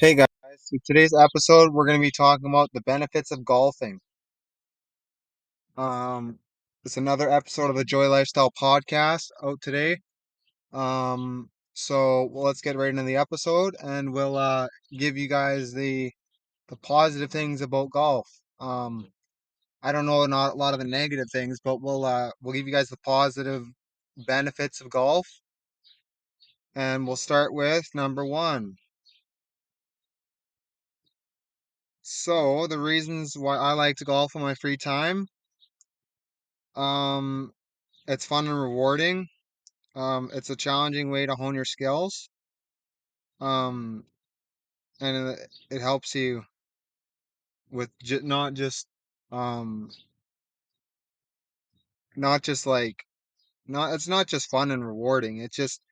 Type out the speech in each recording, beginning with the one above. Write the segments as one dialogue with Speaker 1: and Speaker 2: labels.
Speaker 1: Hey guys, so today's episode we're going to be talking about the benefits of golfing. Um, it's another episode of the Joy Lifestyle podcast out today. Um, so well, let's get right into the episode and we'll uh give you guys the the positive things about golf. Um, I don't know not a lot of the negative things, but we'll uh we'll give you guys the positive benefits of golf. And we'll start with number one. So the reasons why I like to golf on my free time. Um, it's fun and rewarding. Um, it's a challenging way to hone your skills. Um, and it, it helps you with j not just um not just like not it's not just fun and rewarding. It's just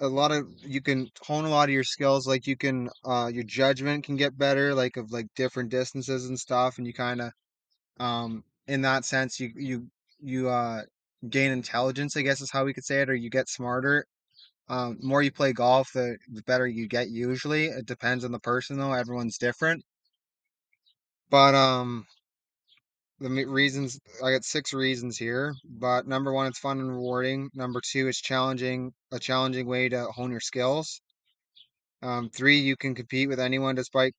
Speaker 1: a lot of you can hone a lot of your skills. Like you can uh your judgment can get better, like of like different distances and stuff, and you kind of um in that sense you you you uh gain intelligence, I guess is how we could say it, or you get smarter Um, more you play golf, the, the better you get usually. It depends on the person though. Everyone's different. But um the reasons I got six reasons here, but number one, it's fun and rewarding. Number two, it's challenging, a challenging way to hone your skills. Um, three, you can compete with anyone despite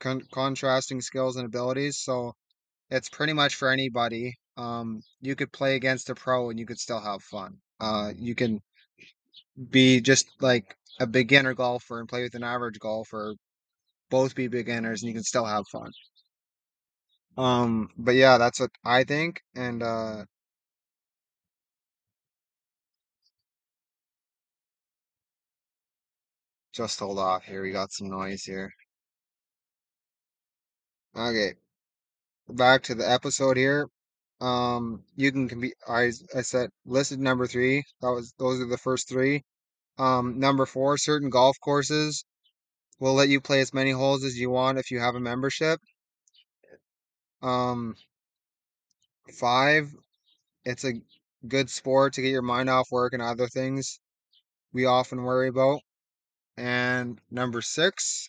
Speaker 1: con contrasting skills and abilities. So it's pretty much for anybody. Um, you could play against a pro and you could still have fun. Uh, you can be just like a beginner golfer and play with an average golfer both be beginners and you can still have fun. Um, but yeah, that's what I think. And uh just hold off here. We got some noise here. Okay, back to the episode here. Um, you can compete. I I said listed number three. That was those are the first three. Um, number four, certain golf courses will let you play as many holes as you want if you have a membership. Um, five, it's a good sport to get your mind off work and other things we often worry about. And number six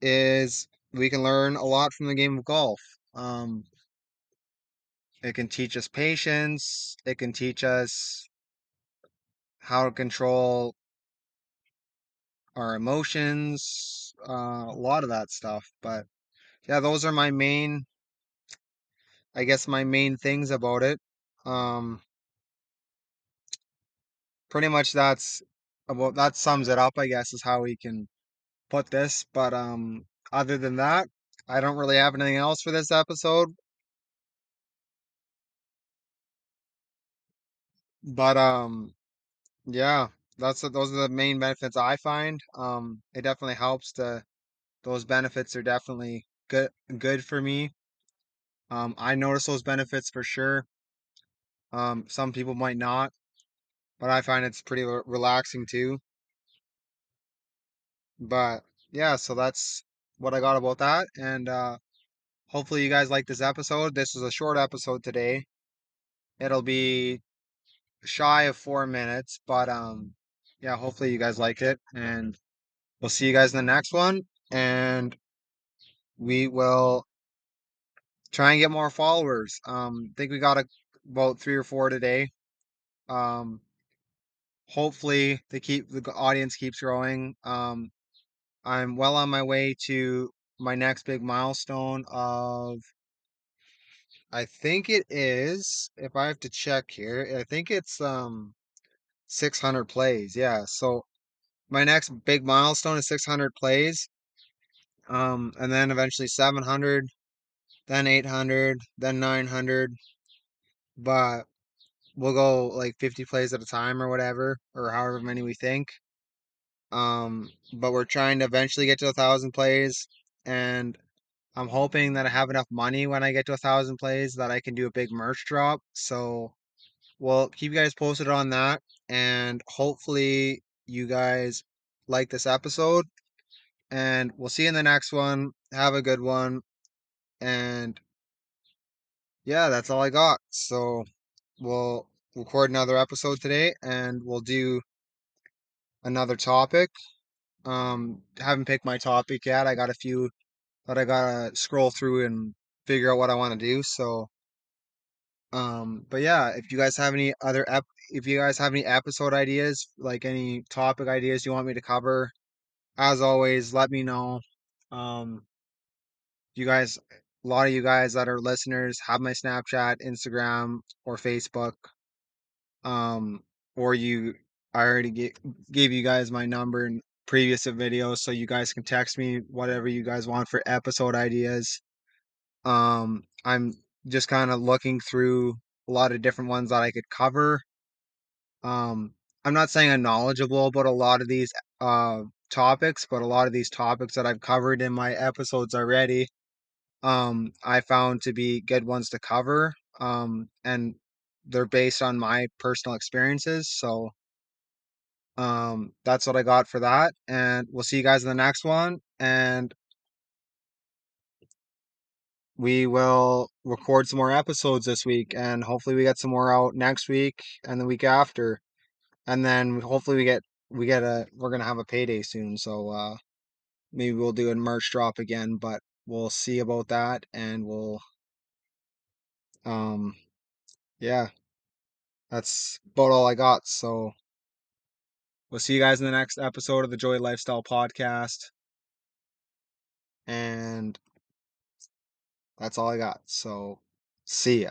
Speaker 1: is we can learn a lot from the game of golf. Um, it can teach us patience. It can teach us how to control our emotions, uh, a lot of that stuff. But yeah, those are my main, I guess, my main things about it. Um, pretty much that's about that sums it up, I guess, is how we can put this. But um, other than that, I don't really have anything else for this episode. But um, Yeah, that's those are the main benefits I find. Um, it definitely helps to those benefits are definitely good good for me. Um, I notice those benefits for sure. Um, some people might not, but I find it's pretty re- relaxing too. But yeah, so that's what I got about that, and uh, hopefully you guys like this episode. This is a short episode today. It'll be shy of four minutes, but um, yeah, hopefully you guys like it, and we'll see you guys in the next one. And we will try and get more followers. Um, I think we got a, about three or four today. Um, hopefully they keep the audience keeps growing. Um, I'm well on my way to my next big milestone of I think it is, if I have to check here, I think it's um 600 plays. Yeah. So my next big milestone is 600 plays. Um, and then eventually 700, then 800, then 900. But we'll go like 50 plays at a time or whatever, or however many we think. Um, but we're trying to eventually get to a thousand plays, and I'm hoping that I have enough money when I get to a thousand plays that I can do a big merch drop. So we'll keep you guys posted on that, and hopefully you guys like this episode. And we'll see you in the next one. Have a good one. And yeah, that's all I got. So we'll record another episode today and we'll do another topic Um, haven't picked my topic yet. I got a few that I gotta scroll through and figure out what I want to do. So, um, but yeah, if you guys have any other ep if you guys have any episode ideas, like any topic ideas you want me to cover, as always, let me know. Um, you guys, a lot of you guys that are listeners have my Snapchat, Instagram, or Facebook. Um, or you, I already gave, you guys my number in previous videos, so you guys can text me whatever you guys want for episode ideas. Um, I'm just kind of looking through a lot of different ones that I could cover. Um, I'm not saying I'm knowledgeable about a lot of these uh topics, but a lot of these topics that I've covered in my episodes already, um, I found to be good ones to cover. Um, and they're based on my personal experiences. So, um, that's what I got for that. And we'll see you guys in the next one. And we will record some more episodes this week. And hopefully we get some more out next week and the week after. And then hopefully we get, we get a, we're to have a payday soon. So, uh, maybe we'll do a merch drop again, but we'll see about that. And we'll, um, yeah, that's about all I got. So, We'll see you guys in the next episode of the Joy Lifestyle Podcast. And that's all I got. So, see ya.